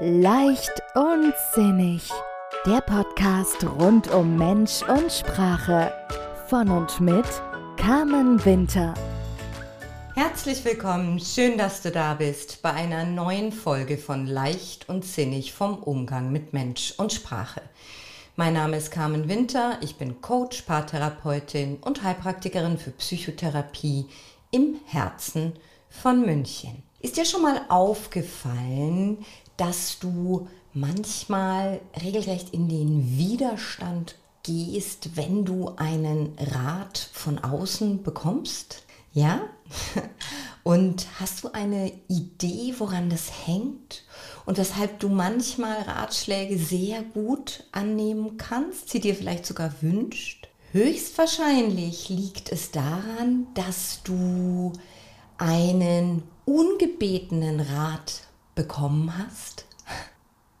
Leicht und sinnig. Der Podcast rund um Mensch und Sprache. Von und mit Carmen Winter. Herzlich willkommen, schön, dass du da bist bei einer neuen Folge von Leicht und Sinnig vom Umgang mit Mensch und Sprache. Mein Name ist Carmen Winter, ich bin Coach, Paartherapeutin und Heilpraktikerin für Psychotherapie im Herzen von München. Ist dir schon mal aufgefallen, dass du manchmal regelrecht in den Widerstand gehst, wenn du einen Rat von außen bekommst? Ja? Und hast du eine Idee, woran das hängt? Und weshalb du manchmal Ratschläge sehr gut annehmen kannst, sie dir vielleicht sogar wünscht? Höchstwahrscheinlich liegt es daran, dass du einen ungebetenen Rat bekommen hast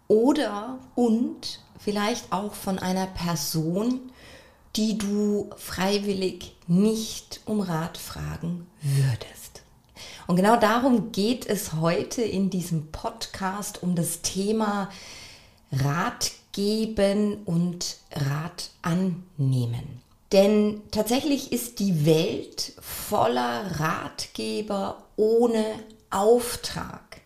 oder und vielleicht auch von einer Person, die du freiwillig nicht um Rat fragen würdest. Und genau darum geht es heute in diesem Podcast um das Thema Rat geben und Rat annehmen. Denn tatsächlich ist die Welt voller Ratgeber ohne Auftrag.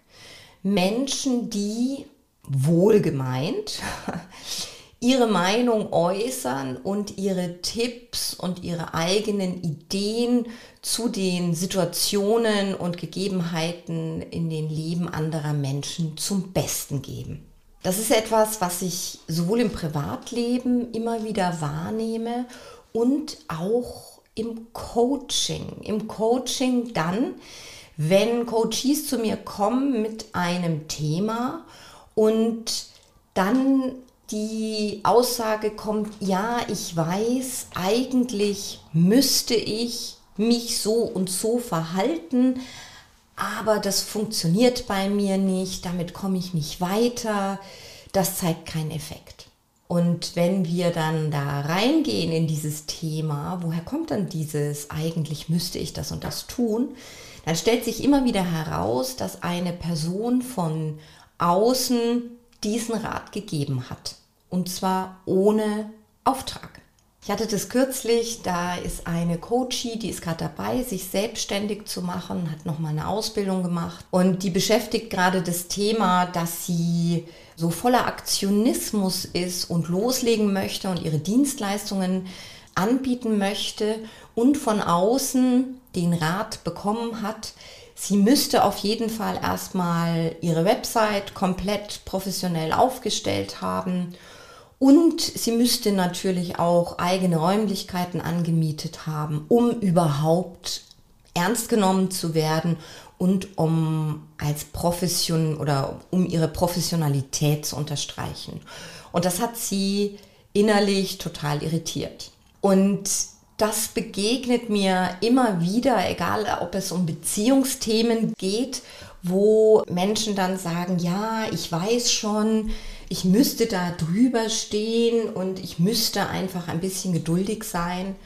Menschen, die wohlgemeint ihre Meinung äußern und ihre Tipps und ihre eigenen Ideen zu den Situationen und Gegebenheiten in den Leben anderer Menschen zum Besten geben. Das ist etwas, was ich sowohl im Privatleben immer wieder wahrnehme und auch im Coaching. Im Coaching dann, wenn Coaches zu mir kommen mit einem Thema und dann die Aussage kommt, ja, ich weiß, eigentlich müsste ich mich so und so verhalten, aber das funktioniert bei mir nicht, damit komme ich nicht weiter, das zeigt keinen Effekt. Und wenn wir dann da reingehen in dieses Thema, woher kommt dann dieses, eigentlich müsste ich das und das tun, dann stellt sich immer wieder heraus, dass eine Person von außen diesen Rat gegeben hat. Und zwar ohne Auftrag. Ich hatte das kürzlich, da ist eine Coachie, die ist gerade dabei, sich selbstständig zu machen, hat nochmal eine Ausbildung gemacht und die beschäftigt gerade das Thema, dass sie so voller Aktionismus ist und loslegen möchte und ihre Dienstleistungen anbieten möchte und von außen den Rat bekommen hat, sie müsste auf jeden Fall erstmal ihre Website komplett professionell aufgestellt haben und sie müsste natürlich auch eigene Räumlichkeiten angemietet haben, um überhaupt ernst genommen zu werden und um als Profession oder um ihre Professionalität zu unterstreichen. Und das hat sie innerlich total irritiert. Und das begegnet mir immer wieder, egal ob es um Beziehungsthemen geht, wo Menschen dann sagen, ja, ich weiß schon, ich müsste da drüber stehen und ich müsste einfach ein bisschen geduldig sein.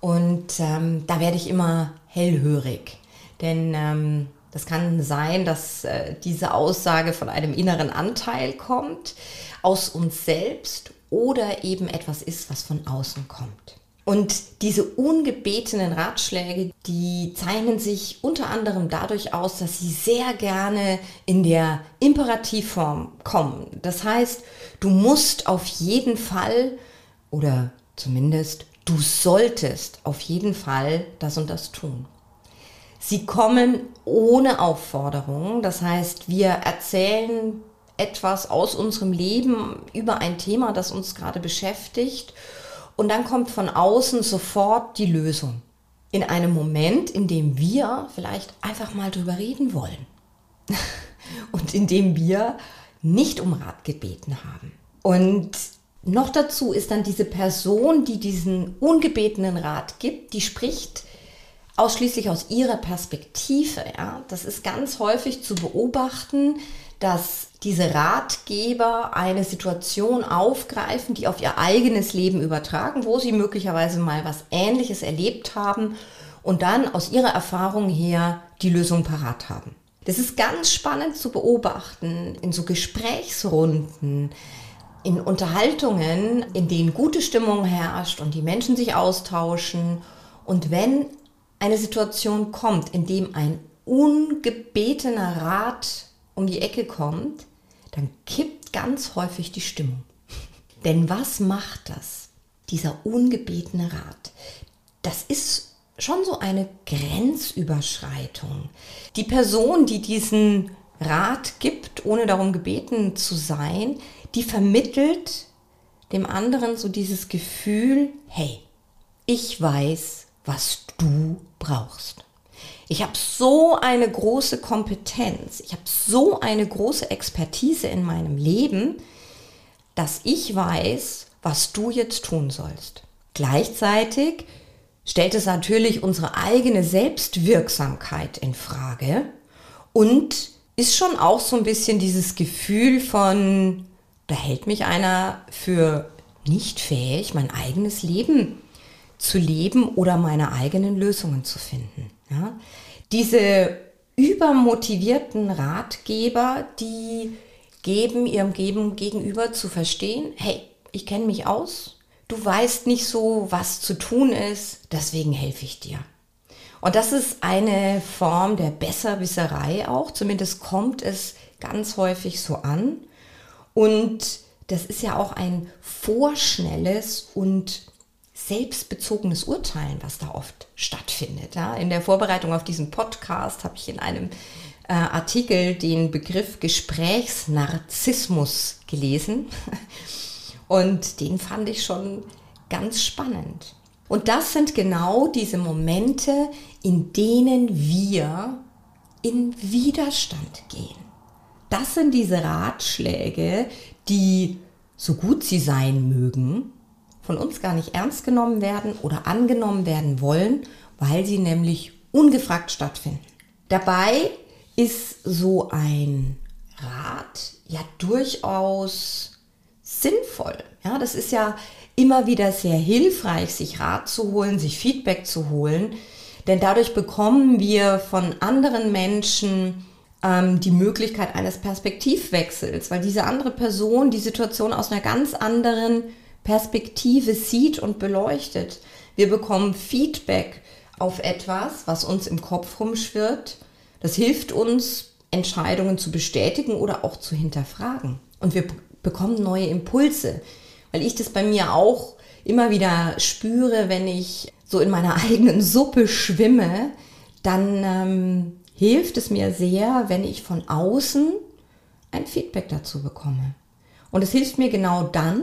Und ähm, da werde ich immer hellhörig. Denn ähm, das kann sein, dass äh, diese Aussage von einem inneren Anteil kommt, aus uns selbst oder eben etwas ist, was von außen kommt. Und diese ungebetenen Ratschläge, die zeichnen sich unter anderem dadurch aus, dass sie sehr gerne in der Imperativform kommen. Das heißt, du musst auf jeden Fall oder zumindest du solltest auf jeden Fall das und das tun. Sie kommen ohne Aufforderung. Das heißt, wir erzählen etwas aus unserem Leben über ein Thema, das uns gerade beschäftigt und dann kommt von außen sofort die Lösung. In einem Moment, in dem wir vielleicht einfach mal drüber reden wollen. und in dem wir nicht um Rat gebeten haben. Und noch dazu ist dann diese Person, die diesen ungebetenen Rat gibt, die spricht ausschließlich aus ihrer Perspektive. Ja? Das ist ganz häufig zu beobachten, dass diese Ratgeber eine Situation aufgreifen, die auf ihr eigenes Leben übertragen, wo sie möglicherweise mal was Ähnliches erlebt haben und dann aus ihrer Erfahrung her die Lösung parat haben. Das ist ganz spannend zu beobachten in so Gesprächsrunden, in Unterhaltungen, in denen gute Stimmung herrscht und die Menschen sich austauschen. Und wenn eine Situation kommt, in dem ein ungebetener Rat um die Ecke kommt, dann kippt ganz häufig die Stimmung. Denn was macht das? Dieser ungebetene Rat. Das ist schon so eine Grenzüberschreitung. Die Person, die diesen Rat gibt, ohne darum gebeten zu sein, die vermittelt dem anderen so dieses Gefühl, hey, ich weiß, was du brauchst. Ich habe so eine große Kompetenz, ich habe so eine große Expertise in meinem Leben, dass ich weiß, was du jetzt tun sollst. Gleichzeitig stellt es natürlich unsere eigene Selbstwirksamkeit in Frage und ist schon auch so ein bisschen dieses Gefühl von, da hält mich einer für nicht fähig, mein eigenes Leben zu leben oder meine eigenen Lösungen zu finden. Ja? Diese übermotivierten Ratgeber, die geben ihrem Gegenüber zu verstehen, hey, ich kenne mich aus, du weißt nicht so, was zu tun ist, deswegen helfe ich dir. Und das ist eine Form der Besserwisserei auch, zumindest kommt es ganz häufig so an. Und das ist ja auch ein vorschnelles und selbstbezogenes Urteilen, was da oft stattfindet. Ja? In der Vorbereitung auf diesen Podcast habe ich in einem äh, Artikel den Begriff Gesprächsnarzissmus gelesen. Und den fand ich schon ganz spannend. Und das sind genau diese Momente, in denen wir in Widerstand gehen. Das sind diese Ratschläge, die, so gut sie sein mögen, von uns gar nicht ernst genommen werden oder angenommen werden wollen, weil sie nämlich ungefragt stattfinden. Dabei ist so ein Rat ja durchaus sinnvoll. Ja, das ist ja immer wieder sehr hilfreich, sich Rat zu holen, sich Feedback zu holen, denn dadurch bekommen wir von anderen Menschen ähm, die Möglichkeit eines Perspektivwechsels, weil diese andere Person die Situation aus einer ganz anderen Perspektive sieht und beleuchtet. Wir bekommen Feedback auf etwas, was uns im Kopf rumschwirrt. Das hilft uns, Entscheidungen zu bestätigen oder auch zu hinterfragen. Und wir bekommen neue Impulse, weil ich das bei mir auch immer wieder spüre, wenn ich so in meiner eigenen Suppe schwimme, dann ähm, hilft es mir sehr, wenn ich von außen ein Feedback dazu bekomme. Und es hilft mir genau dann,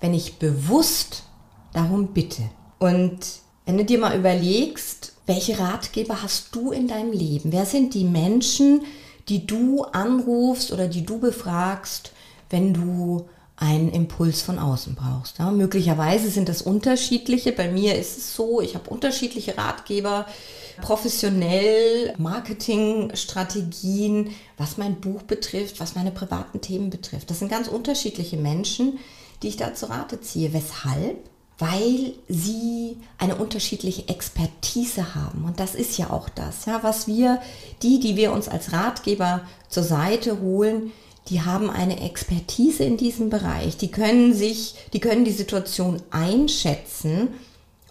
wenn ich bewusst darum bitte. Und wenn du dir mal überlegst, welche Ratgeber hast du in deinem Leben? Wer sind die Menschen, die du anrufst oder die du befragst, wenn du einen Impuls von außen brauchst. Ja, möglicherweise sind das unterschiedliche. Bei mir ist es so, ich habe unterschiedliche Ratgeber, professionell Marketingstrategien, was mein Buch betrifft, was meine privaten Themen betrifft. Das sind ganz unterschiedliche Menschen, die ich da zu Rate ziehe. Weshalb? Weil sie eine unterschiedliche Expertise haben. Und das ist ja auch das, ja, was wir, die, die wir uns als Ratgeber zur Seite holen, die haben eine Expertise in diesem Bereich. Die können sich, die können die Situation einschätzen,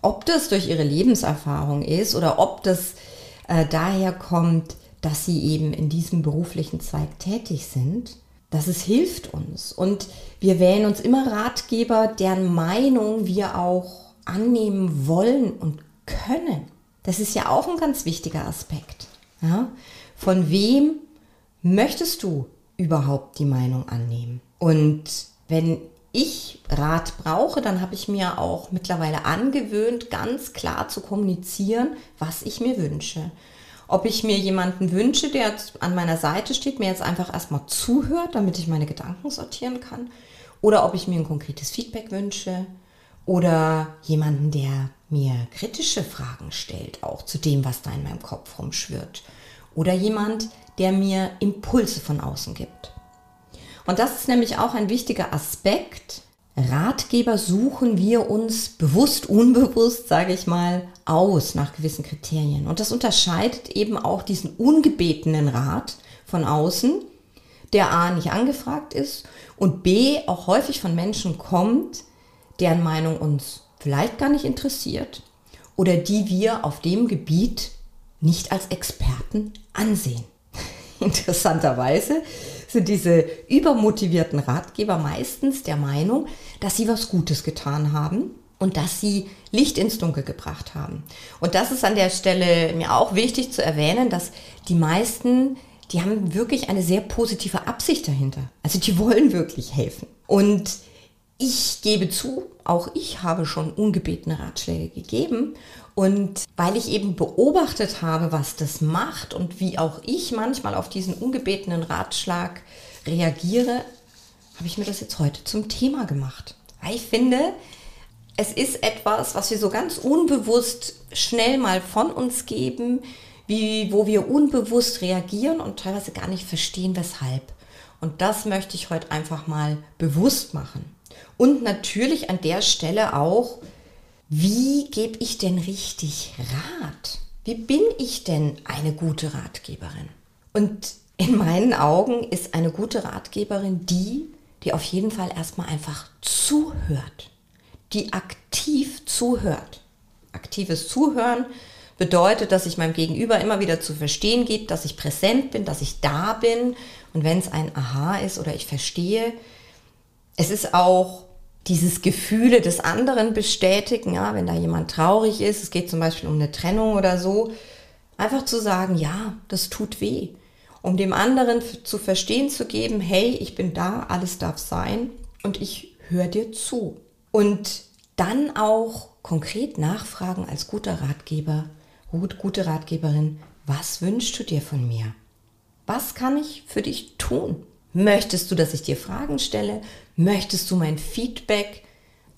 ob das durch ihre Lebenserfahrung ist oder ob das äh, daher kommt, dass sie eben in diesem beruflichen Zweig tätig sind. Das es hilft uns. Und wir wählen uns immer Ratgeber, deren Meinung wir auch annehmen wollen und können. Das ist ja auch ein ganz wichtiger Aspekt. Ja? Von wem möchtest du überhaupt die Meinung annehmen. Und wenn ich Rat brauche, dann habe ich mir auch mittlerweile angewöhnt, ganz klar zu kommunizieren, was ich mir wünsche. Ob ich mir jemanden wünsche, der an meiner Seite steht, mir jetzt einfach erstmal zuhört, damit ich meine Gedanken sortieren kann, oder ob ich mir ein konkretes Feedback wünsche, oder jemanden, der mir kritische Fragen stellt, auch zu dem, was da in meinem Kopf rumschwirrt. Oder jemand, der mir Impulse von außen gibt. Und das ist nämlich auch ein wichtiger Aspekt, Ratgeber suchen wir uns bewusst, unbewusst, sage ich mal, aus nach gewissen Kriterien. Und das unterscheidet eben auch diesen ungebetenen Rat von außen, der A nicht angefragt ist und B auch häufig von Menschen kommt, deren Meinung uns vielleicht gar nicht interessiert oder die wir auf dem Gebiet nicht als Experten ansehen. Interessanterweise sind diese übermotivierten Ratgeber meistens der Meinung, dass sie was Gutes getan haben und dass sie Licht ins Dunkel gebracht haben. Und das ist an der Stelle mir auch wichtig zu erwähnen, dass die meisten, die haben wirklich eine sehr positive Absicht dahinter. Also die wollen wirklich helfen. Und ich gebe zu, auch ich habe schon ungebetene Ratschläge gegeben. Und weil ich eben beobachtet habe, was das macht und wie auch ich manchmal auf diesen ungebetenen Ratschlag reagiere, habe ich mir das jetzt heute zum Thema gemacht. Weil ich finde, es ist etwas, was wir so ganz unbewusst schnell mal von uns geben, wie, wo wir unbewusst reagieren und teilweise gar nicht verstehen, weshalb. Und das möchte ich heute einfach mal bewusst machen. Und natürlich an der Stelle auch, wie gebe ich denn richtig Rat? Wie bin ich denn eine gute Ratgeberin? Und in meinen Augen ist eine gute Ratgeberin die, die auf jeden Fall erstmal einfach zuhört, die aktiv zuhört. Aktives Zuhören bedeutet, dass ich meinem Gegenüber immer wieder zu verstehen gebe, dass ich präsent bin, dass ich da bin. Und wenn es ein Aha ist oder ich verstehe, es ist auch dieses Gefühle des anderen bestätigen, ja, wenn da jemand traurig ist, es geht zum Beispiel um eine Trennung oder so, einfach zu sagen, ja, das tut weh, um dem anderen zu verstehen zu geben, hey, ich bin da, alles darf sein und ich höre dir zu. Und dann auch konkret nachfragen als guter Ratgeber, gut, gute Ratgeberin, was wünschst du dir von mir? Was kann ich für dich tun? Möchtest du, dass ich dir Fragen stelle? Möchtest du mein Feedback?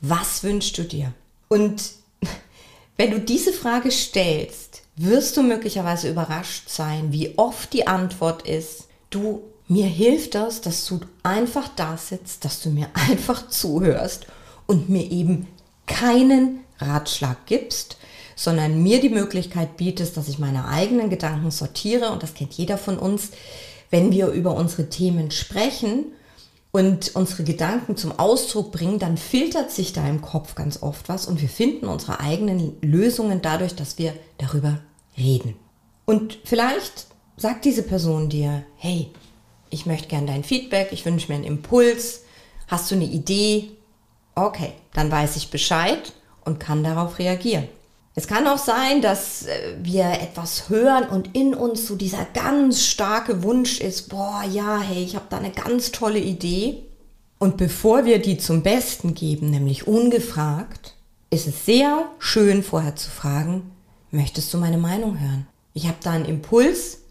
Was wünschst du dir? Und wenn du diese Frage stellst, wirst du möglicherweise überrascht sein, wie oft die Antwort ist, du, mir hilft das, dass du einfach da sitzt, dass du mir einfach zuhörst und mir eben keinen Ratschlag gibst, sondern mir die Möglichkeit bietest, dass ich meine eigenen Gedanken sortiere und das kennt jeder von uns, wenn wir über unsere Themen sprechen und unsere Gedanken zum Ausdruck bringen, dann filtert sich da im Kopf ganz oft was und wir finden unsere eigenen Lösungen dadurch, dass wir darüber reden. Und vielleicht sagt diese Person dir, hey, ich möchte gern dein Feedback, ich wünsche mir einen Impuls, hast du eine Idee? Okay, dann weiß ich Bescheid und kann darauf reagieren. Es kann auch sein, dass äh, wir etwas hören und in uns so dieser ganz starke Wunsch ist, boah, ja, hey, ich habe da eine ganz tolle Idee. Und bevor wir die zum Besten geben, nämlich ungefragt, ist es sehr schön vorher zu fragen, möchtest du meine Meinung hören? Ich habe da einen Impuls,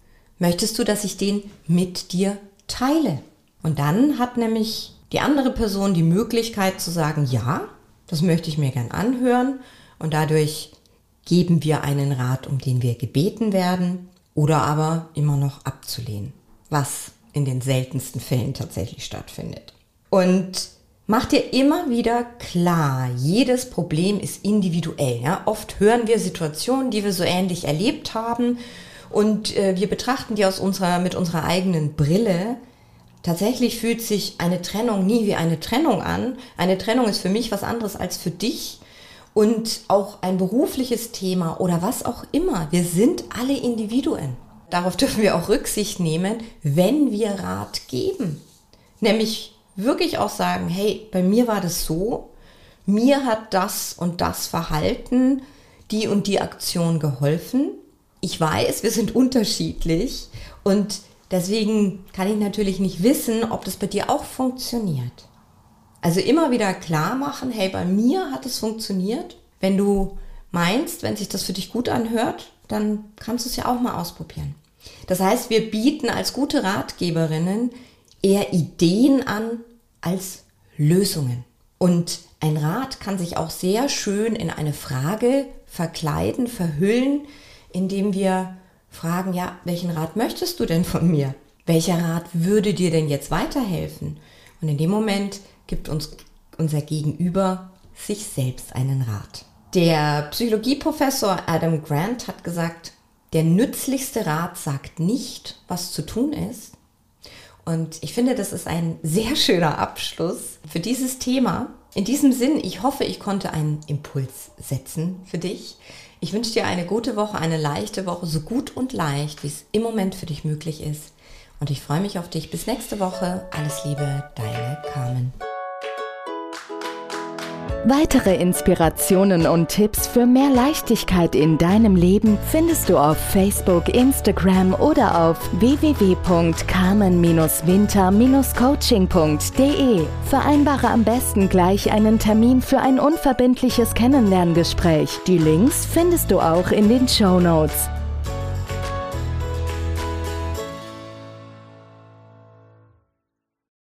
möchtest du, dass ich den mit dir teile? Und dann hat nämlich die andere Person die Möglichkeit zu sagen, ja, das möchte ich mir gern anhören und dadurch geben wir einen Rat, um den wir gebeten werden, oder aber immer noch abzulehnen, was in den seltensten Fällen tatsächlich stattfindet. Und mach dir immer wieder klar, jedes Problem ist individuell. Ja? Oft hören wir Situationen, die wir so ähnlich erlebt haben und äh, wir betrachten die aus unserer, mit unserer eigenen Brille. Tatsächlich fühlt sich eine Trennung nie wie eine Trennung an. Eine Trennung ist für mich was anderes als für dich und auch ein berufliches Thema oder was auch immer. Wir sind alle Individuen. Darauf dürfen wir auch Rücksicht nehmen, wenn wir Rat geben. Nämlich wirklich auch sagen, hey, bei mir war das so, mir hat das und das Verhalten, die und die Aktion geholfen. Ich weiß, wir sind unterschiedlich und deswegen kann ich natürlich nicht wissen, ob das bei dir auch funktioniert. Also immer wieder klar machen, hey, bei mir hat es funktioniert. Wenn du meinst, wenn sich das für dich gut anhört, dann kannst du es ja auch mal ausprobieren. Das heißt, wir bieten als gute Ratgeberinnen eher Ideen an als Lösungen. Und ein Rat kann sich auch sehr schön in eine Frage verkleiden, verhüllen, indem wir fragen, ja, welchen Rat möchtest du denn von mir? Welcher Rat würde dir denn jetzt weiterhelfen? Und in dem Moment gibt uns unser Gegenüber sich selbst einen Rat. Der Psychologieprofessor Adam Grant hat gesagt, der nützlichste Rat sagt nicht, was zu tun ist. Und ich finde, das ist ein sehr schöner Abschluss für dieses Thema. In diesem Sinn, ich hoffe, ich konnte einen Impuls setzen für dich. Ich wünsche dir eine gute Woche, eine leichte Woche, so gut und leicht, wie es im Moment für dich möglich ist. Und ich freue mich auf dich. Bis nächste Woche. Alles Liebe, deine Carmen. Weitere Inspirationen und Tipps für mehr Leichtigkeit in deinem Leben findest du auf Facebook, Instagram oder auf www.carmen-winter-coaching.de. Vereinbare am besten gleich einen Termin für ein unverbindliches Kennenlerngespräch. Die Links findest du auch in den Show Notes.